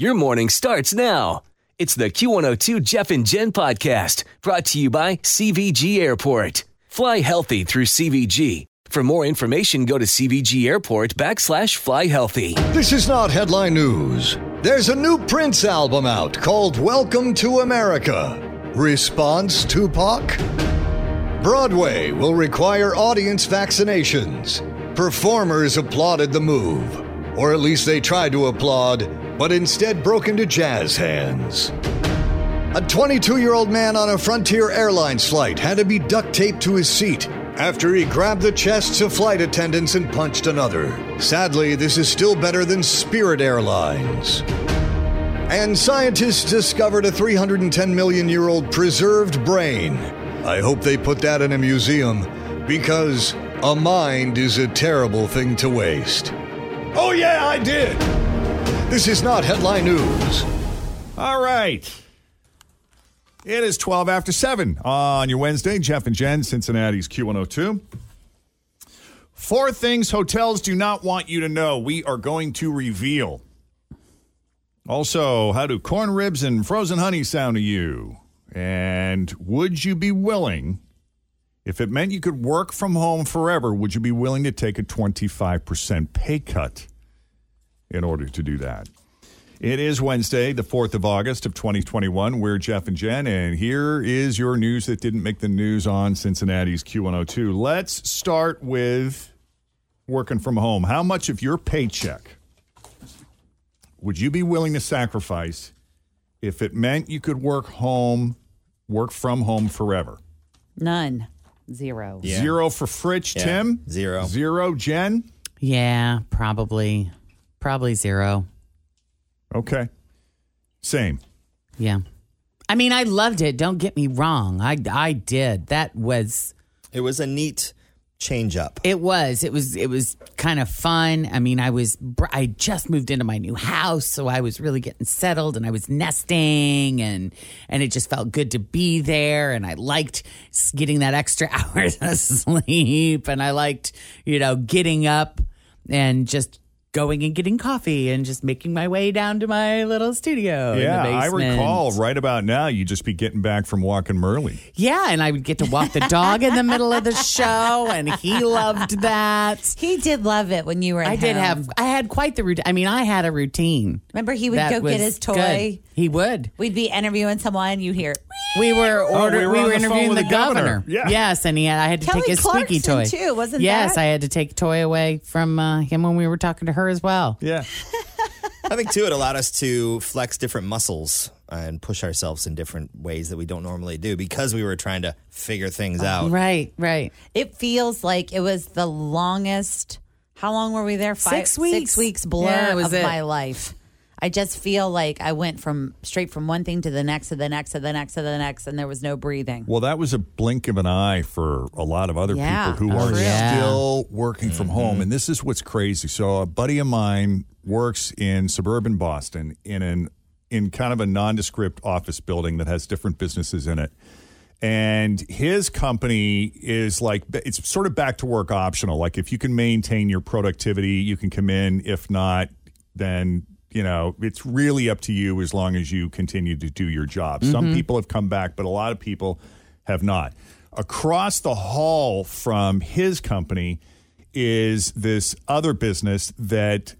Your morning starts now. It's the Q102 Jeff and Jen podcast brought to you by CVG Airport. Fly healthy through CVG. For more information, go to CVG Airport backslash fly healthy. This is not headline news. There's a new Prince album out called Welcome to America. Response, Tupac? Broadway will require audience vaccinations. Performers applauded the move, or at least they tried to applaud, but instead broke into jazz hands. A 22 year old man on a Frontier Airlines flight had to be duct taped to his seat after he grabbed the chests of flight attendants and punched another. Sadly, this is still better than Spirit Airlines. And scientists discovered a 310 million year old preserved brain. I hope they put that in a museum because a mind is a terrible thing to waste. Oh, yeah, I did! This is not headline news. All right. It is 12 after 7 on your Wednesday. Jeff and Jen, Cincinnati's Q102. Four things hotels do not want you to know. We are going to reveal. Also, how do corn ribs and frozen honey sound to you? And would you be willing, if it meant you could work from home forever, would you be willing to take a 25% pay cut in order to do that? It is Wednesday, the 4th of August of 2021. We're Jeff and Jen, and here is your news that didn't make the news on Cincinnati's Q102. Let's start with working from home. How much of your paycheck would you be willing to sacrifice if it meant you could work home, work from home forever? None. Zero. Zero for Fritch, Yeah, Tim? zero. Zero, Jen? Yeah, probably. Probably zero. Okay. Same. Yeah. I mean, I loved it. Don't get me wrong. I I did. That was It was a neat change up. it was it was it was kind of fun. I mean, I was I just moved into my new house, so I was really getting settled and I was nesting and and it just felt good to be there and I liked getting that extra hours of sleep and I liked, you know, getting up and just going and getting coffee and just making my way down to my little studio. in the yeah, I recall right about now you'd just be getting back from walking Merle. Yeah, and I would get to walk the dog in the middle of the show, and he loved that. He did love it when you were. At I did have, I had quite the routine. I mean, I had a routine. Remember, he would go get his toy. good. He would. We'd be interviewing someone. You hear We were order, Oh, we were we were interviewing the the governor. governor. Yeah. Yes, and he had, I had to Kelly take his squeaky toy too, wasn't Yes, that? I had to take toy away from uh, him when we were talking to her as well. Yeah. I think too it allowed us to flex different muscles and push ourselves in different ways that we don't normally do because we were trying to figure things oh, out. Right, right. it feels like it was the longest. How long were we there? Five, Six weeks. Six weeks blur Yeah, it was of it. my life. I just feel like I went from straight from one thing to the next, to the next, to the next, to the next, and there was no breathing. Well, that was a blink of an eye for a lot of other Yeah. people who Oh, are yeah. still working from mm-hmm. home. And this is what's crazy. So, a buddy of mine works in suburban Boston in an in kind of a nondescript office building that has different businesses in it. And his company is like it's sort of back to work optional. Like if you can maintain your productivity, you can come in. If not, then you know it's really up to you as long as you continue to do your job. Some mm-hmm. people have come back, but a lot of people have not. Across the hall from his company is this other business that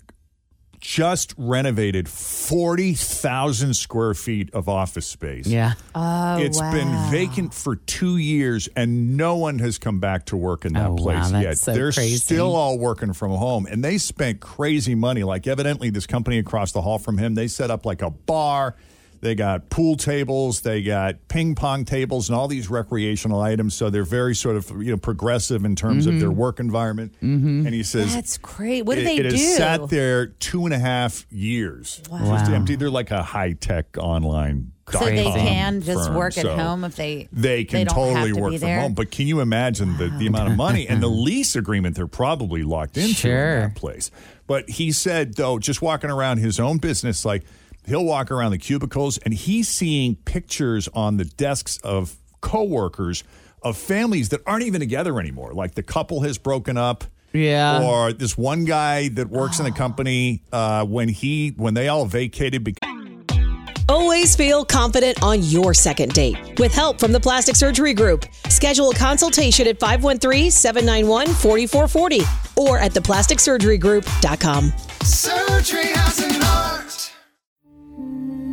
just renovated 40,000 square feet of office space. Yeah. Oh, It's wow. been vacant for two years, and no one has come back to work in that Oh, wow, place that's yet. so They're crazy. still all working from home, and they spent crazy money. Like, evidently, this company across the hall from him, they set up like a bar. They got pool tables, they got ping pong tables, and all these recreational items. So they're very sort of you know progressive in terms of their work environment. Mm-hmm. And he says That's great. What do it, they it do? has sat there two and a half years, wow. just Wow. empty. They're like a high tech online. so they can just firm. work at So home if they They can don't totally to work from there. home. But can you imagine the, the amount of money and the lease agreement they're probably locked into in that place? But he said though, just walking around his own business, like he'll walk around the cubicles and he's seeing pictures on the desks of coworkers of families that aren't even together anymore. Like the couple has broken up. Yeah. Or this one guy that works in the company uh, when he when they all vacated because Always feel confident on your second date. With help from the Plastic Surgery Group, schedule a consultation at 513-791-4440 or at theplasticsurgerygroup.com. Surgery has an art.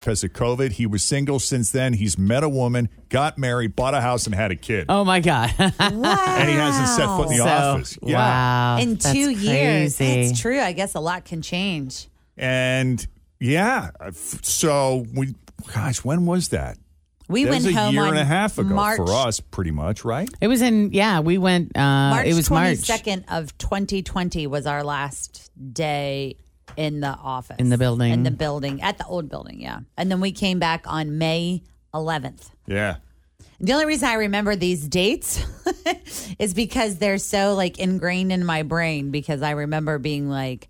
Because of COVID. He was single since then. He's met a woman, got married, bought a house, and had a kid. Oh my god. And he hasn't set foot in the So, office. Yeah. Wow. in that's two years. crazy. That's true. I guess a lot can change. And yeah, so we, gosh, when was that? We that went was a home year on and a half ago March, for us, pretty much, right? It was in yeah, we went uh March it was March second of 2020 was our last day in the office. In the building. In the building, at the old building, yeah. And then we came back on May 11th. Yeah. The only reason I remember these dates is because they're so like ingrained in my brain because I remember being like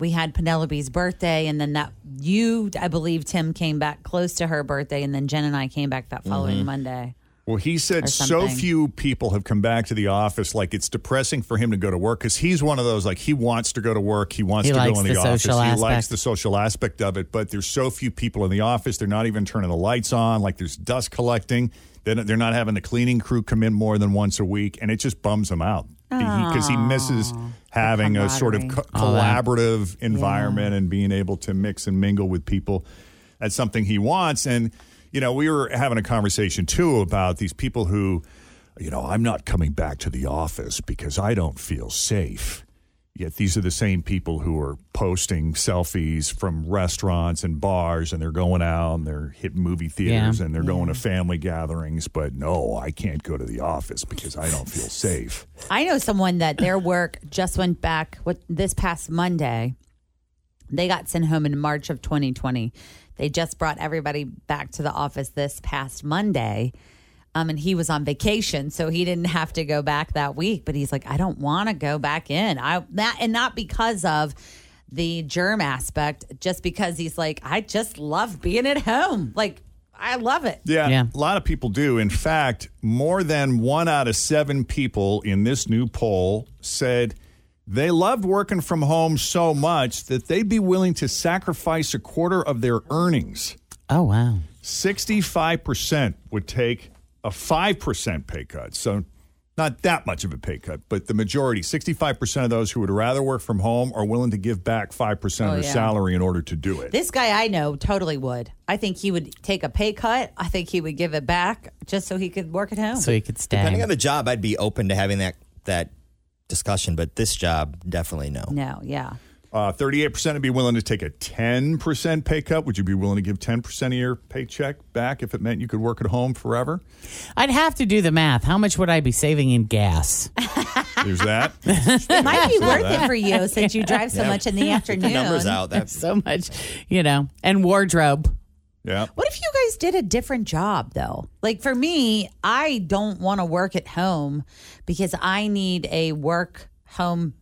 we had Penelope's birthday and then that you I believe Tim came back close to her birthday and then Jen and I came back that following Mm-hmm. Monday. Well, he said so few people have come back to the office. Like it's depressing for him to go to work because he's one of those like he wants to go to work. He wants He to go in the, the office. he likes the social aspect of it. But there's so few people in the office. They're not even turning the lights on. Like there's dust collecting. They're they're not having the cleaning crew come in more than once a week, and it just bums him out because he, misses having a sort of co- collaborative environment and being able to mix and mingle with people. That's something he wants. And, you know, we were having a conversation too about these people who, you know, I'm not coming back to the office because I don't feel safe. Yet these are the same people who are posting selfies from restaurants and bars and they're going out and they're hitting movie theaters Yeah. and they're going to family gatherings. But no, I can't go to the office because I don't feel safe. I know someone that their work just went back what this past Monday. They got sent home in March of 2020. They just brought everybody back to the office this past Monday. Um, and he was on vacation, so he didn't have to go back that week. But he's like, I don't want to go back in. I that and not because of the germ aspect, just because he's like, I just love being at home. Like, I love it. Yeah, Yeah. a lot of people do. In fact, more than one out of seven people in this new poll said they loved working from home so much that they'd be willing to sacrifice a quarter of their earnings. Oh wow. 65% would take a 5% pay cut. So, not that much of a pay cut, but the majority, 65% of those who would rather work from home are willing to give back 5% Oh, of their yeah. salary in order to do it. This guy I know totally would. I think he would take a pay cut. I think he would give it back just so he could work at home. So he could stay. Depending on the job, I'd be open to having that that discussion, but this job, definitely no. no, yeah. Uh, 38% would be willing to take a 10% pay cut. Would you be willing to give 10% of your paycheck back if it meant you could work at home forever? I'd have to do the math. How much would I be saving in gas? There's that. It might be worth that. it for you since you drive so Yeah. much in the afternoon. The numbers out. That so much, you know, and wardrobe. Yeah. What if you guys did a different job though? Like for me, I don't want to work at home because I need a work home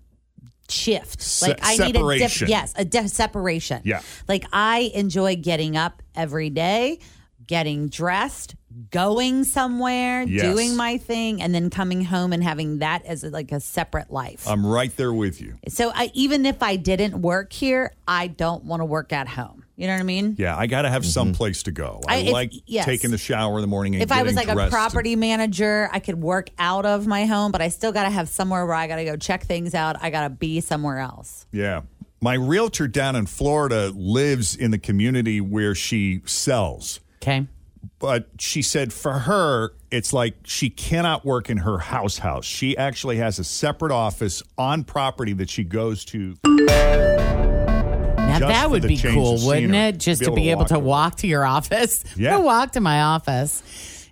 shift. Se- like I need a separation. dif- yes, a de- separation. Yeah. Like I enjoy getting up every day, getting dressed, going somewhere, Yes. doing my thing, and then coming home and having that as like a separate life. I'm right there with you. so I, even if I didn't work here, I don't want to work at home. You know what I mean? Yeah, I got to have some mm-hmm. place to go. I, I- if- like yes. taking the shower in the morning and If I was like a dressed property manager, I could work out of my home, but I still got to have somewhere where I got to go check things out. I got to be somewhere else. Yeah. My realtor down in Florida lives in the community where she sells. Okay. But she said for her, it's like she cannot work in her house house. She actually has a separate office on property that she goes to. Now Just that would be cool, wouldn't it? Just to be able to to- walk to your office. Yeah. Walk to my office.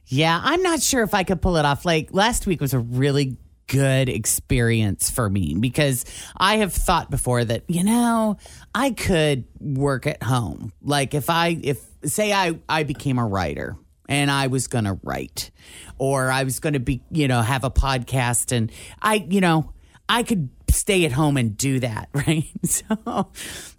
Yeah, I'm not sure if I could pull it off. Like last week was a really good experience for me because I have thought before that, you know, I could work at home. Like if I if say I I became a writer and I was going to write or I was going to be, you know, have a podcast and I, you know, I could stay at home and do that, right? So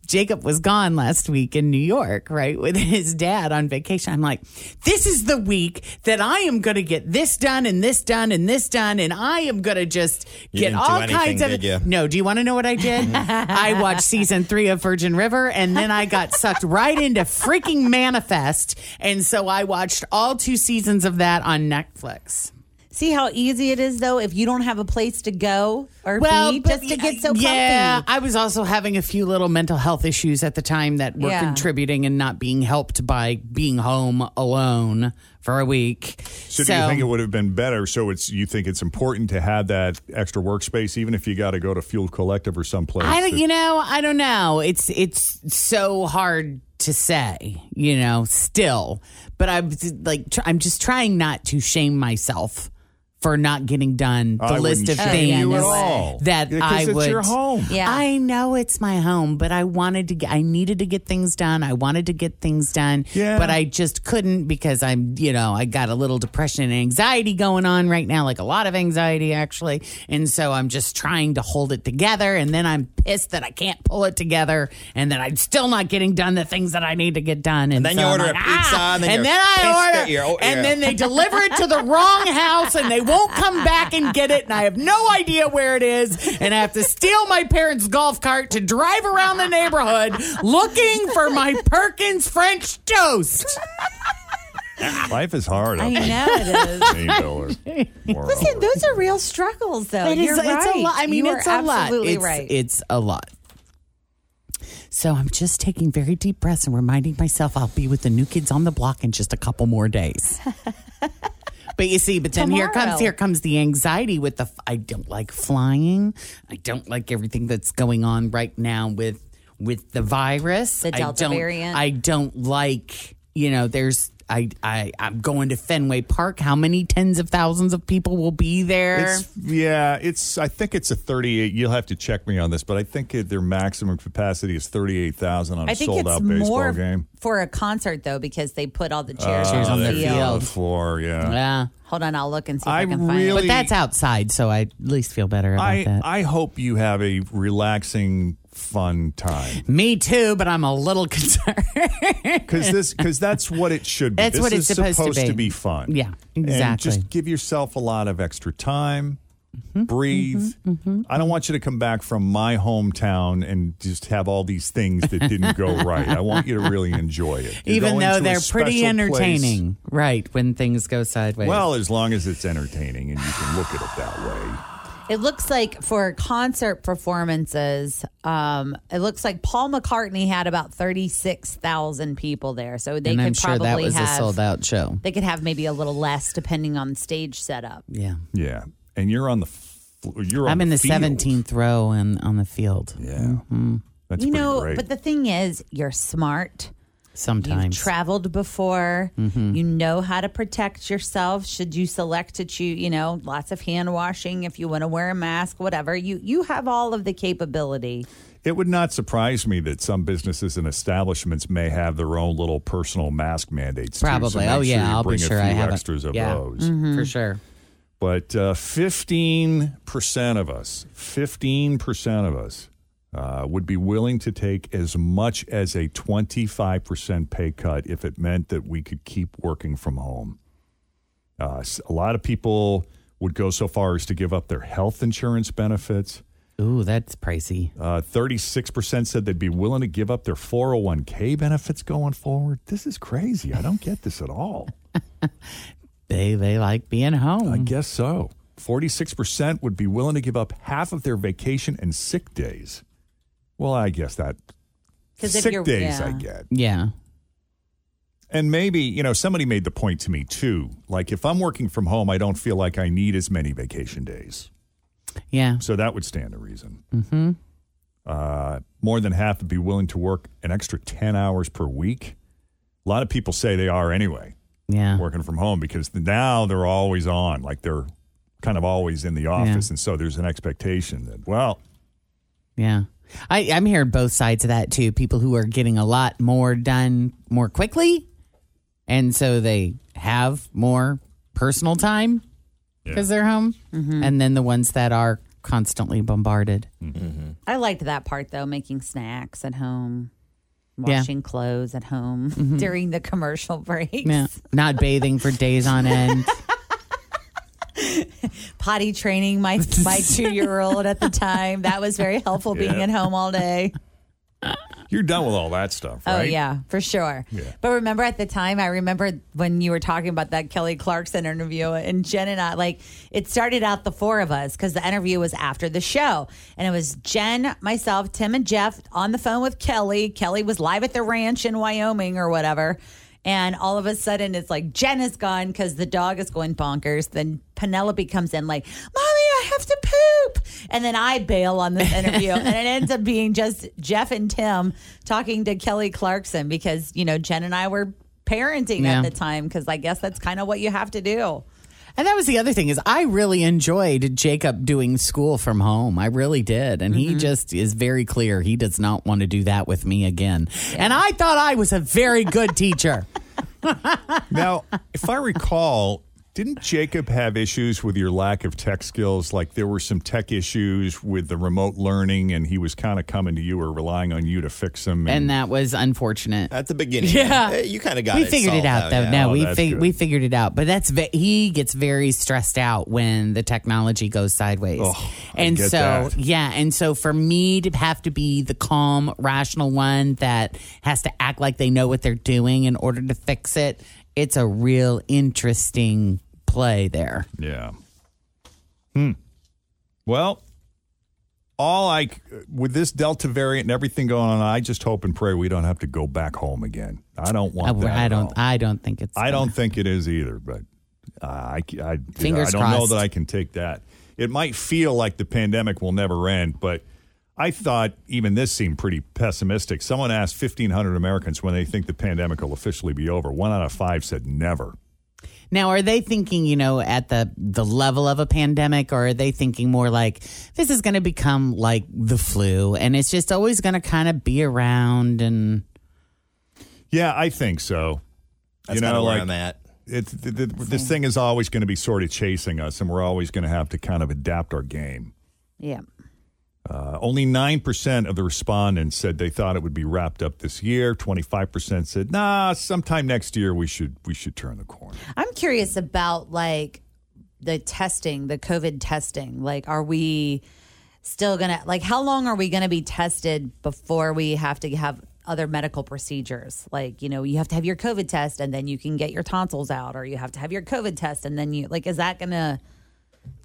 Jacob was gone last week in New York, right, with his dad on vacation. I'm like, this is the week that I am going to get this done and this done and this done, and I am going to just You get all anything, kinds of. did you? No, do you want to know what I did? Mm-hmm. I watched season three of Virgin River, and then I got sucked right into freaking Manifest, and so I watched all two seasons of that on Netflix. See how easy it is, though, if you don't have a place to go or be, just to get so comfy. Yeah, I was also having a few little mental health issues at the time that were Yeah. contributing and not being helped by being home alone for a week. So, do you think it would have been better? So it's you think it's important to have that extra workspace, even if you got to go to Fuel Collective or someplace. I don't, you know, I don't know. It's it's so hard to say, you know, still. But I'm like, tr- I'm just trying not to shame myself for not getting done the I list wouldn't of shame things you at all. that Because I it's would. your home. Yeah. I know it's my home, but I wanted to. Get, I needed to get things done. I wanted to get things done, Yeah. but I just couldn't because I'm, you know, I got a little depression and anxiety going on right now, like a lot of anxiety actually, and so I'm just trying to hold it together. And then I'm pissed that I can't pull it together, and that I'm still not getting done the things that I need to get done. And, then so you I'm order like, a pizza, "Ah!" and then you're then pissed I that order, you're- oh, and then they deliver it to the wrong house, and they won't come back and get it, and I have no idea where it is, and I have to steal my parents' golf cart to drive around the neighborhood looking for my Perkins French toast. Life is hard. I know it is. Hey, Miller. Listen, those are real struggles, though. It is- You're it's right. a lot. I mean, You it's are a lot. It's, right. it's a lot. So I'm just taking very deep breaths and reminding myself I'll be with the new kids on the block in just a couple more days. But you see, but then here comes here comes the anxiety with the I don't like flying. I don't like everything that's going on right now with with the virus. The Delta I don't, variant. I don't like, you know, there's I I I'm going to Fenway Park. How many tens of thousands of people will be there? It's, yeah, it's. I think it's a 38. You'll have to check me on this, but I think it, their maximum capacity is 38,000 on a I think sold it's out baseball more game. for a concert, though, because they put all the chairs Uh, on the field. on the floor. Yeah. yeah. Hold on, I'll look and see if I, I can find it. But that's outside, so I at least feel better about I that. I hope you have a relaxing, fun time Me too, but I'm a little concerned. because this because that's what it should be. That's this what is it's supposed to be. fun. Yeah, And exactly. just give yourself a lot of extra time. Mm-hmm, breathe. I don't want you to come back from my hometown and just have all these things that didn't go right. I want you to really enjoy it. You're Even though they're pretty entertaining, right? When things go sideways. Well, as long as it's entertaining and you can look at it that way. It looks like for concert performances, um, it looks like Paul McCartney had about thirty six thousand people there. So they and could I'm sure probably that was have a sold out show. they could have maybe a little less depending on the stage setup. Yeah, Yeah, and you're on the f- you're. I'm on in the 17th row and on the field. Yeah, that's you know, great. but the thing is, you're smart. Sometimes You've traveled before. Mm-hmm. You know how to protect yourself. Should you select to choose, you know, lots of hand washing if you want to wear a mask, whatever. You you have all of the capability. It would not surprise me that some businesses and establishments may have their own little personal mask mandates. too. So probably. oh sure yeah, I'll bring be a sure few I have it. extras of yeah, those. Mm-hmm. for sure. But uh, 15% of us, 15% of us uh, would be willing to take as much as a 25% pay cut if it meant that we could keep working from home. Uh, a lot of people would go so far as to give up their health insurance benefits. Ooh, that's pricey. Uh, 36% said they'd be willing to give up their 401k benefits going forward. This is crazy. I don't get this at all. They they like being home. I guess so. 46% would be willing to give up half of their vacation and sick days. Well, I guess that 'Cause if sick you're- days I yeah. get. Yeah. And maybe, you know, somebody made the point to me too. Like if I'm working from home, I don't feel like I need as many vacation days. Yeah. So that would stand to reason. Mm-hmm. Uh, more than half would be willing to work an extra 10 hours per week. A lot of people say they are anyway, Yeah. working from home because now they're always on, like they're kind of always in the office. And so there's an expectation that, well, Yeah. I, I'm hearing both sides of that too. People who are getting a lot more done more quickly. And so they have more personal time because they're home. And then the ones that are constantly bombarded. I liked that part though, making snacks at home, Yeah. washing clothes at home Mhm. during the commercial breaks. Yeah. Not bathing for days on end. Potty training my my two year old at the time. That was very helpful being Yeah. at home all day. you're done with all that stuff, Oh right? yeah, for sure. Yeah. But remember at the time, I remember when you were talking about that Kelly Clarkson interview, and Jen and I, like, it started out the four of us because the interview was after the show, and it was Jen, myself, Tim, and Jeff on the phone with Kelly. Kelly was live at the ranch in Wyoming or whatever. And all of a sudden, it's like Jen is gone because the dog is going bonkers. Then Penelope comes in, like, Mommy, I have to poop. And then I bail on this interview. and it ends up being just Jeff and Tim talking to Kelly Clarkson because, you know, Jen and I were parenting Yeah. at the time because I guess that's kind of what you have to do. And that was the other thing is I really enjoyed Jacob doing school from home. I really did. And he mm-hmm. just is very clear he does not want to do that with me again. And I thought I was a very good teacher. Now, if I recall, didn't Jacob have issues with your lack of tech skills? Like there were some tech issues with the remote learning, and he was kind of coming to you or relying on you to fix them. And that was unfortunate. At the beginning. Yeah. Eh, You kind of got we it. figured it solved out though. yeah. No, Oh, we fig- we figured it out. But that's ve- he gets very stressed out when the technology goes sideways. Oh, I and get so that. yeah, and so for me to have to be the calm, rational one that has to act like they know what they're doing in order to fix it, it's a real interesting play there. Yeah. Hmm. Well, all I with this Delta variant and everything going on, I just hope and pray we don't have to go back home again. I don't want I, that. I don't. I don't think it's. I don't think it is either, but uh, I, I, Fingers I don't know that I can take that. It might feel like the pandemic will never end, but I thought even this seemed pretty pessimistic. Someone asked 1,500 Americans when they think the pandemic will officially be over. One out of five said never. Now, are they thinking, you know, at the the level of a pandemic, or are they thinking more like this is going to become like the flu, and it's just always going to kind of be around? And Yeah, I think so. That's you know, kinda where like I'm at. It's th- th- this thing is always going to be sort of chasing us, and we're always going to have to kind of adapt our game. Yeah. Uh, only 9% of the respondents said they thought it would be wrapped up this year. 25% said, nah, sometime next year we should we should turn the corner. I'm curious about like the testing, the COVID testing. Like, are we still gonna like how long are we gonna be tested before we have to have other medical procedures? Like, you know, you have to have your COVID test and then you can get your tonsils out, or you have to have your COVID test and then you like, is that gonna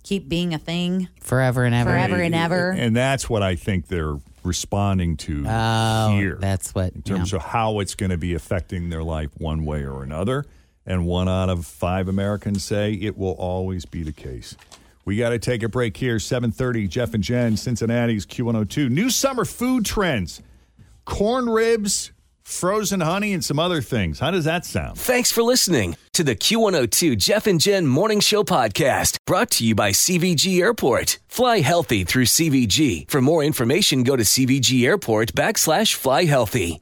keep being a thing forever and ever, forever and ever? And that's what I think they're responding to Oh, here. that's what in terms of how it's going to be affecting their life one way or another. And one out of five Americans say it will always be the case. We got to take a break here. 7:30. Jeff and Jen, Cincinnati's Q102. New summer food trends: corn ribs, frozen honey, and some other things. How does that sound? Thanks for listening to the Q102 Jeff and Jen Morning Show podcast brought to you by CVG Airport. Fly healthy through CVG. For more information, go to CVG Airport backslash fly healthy.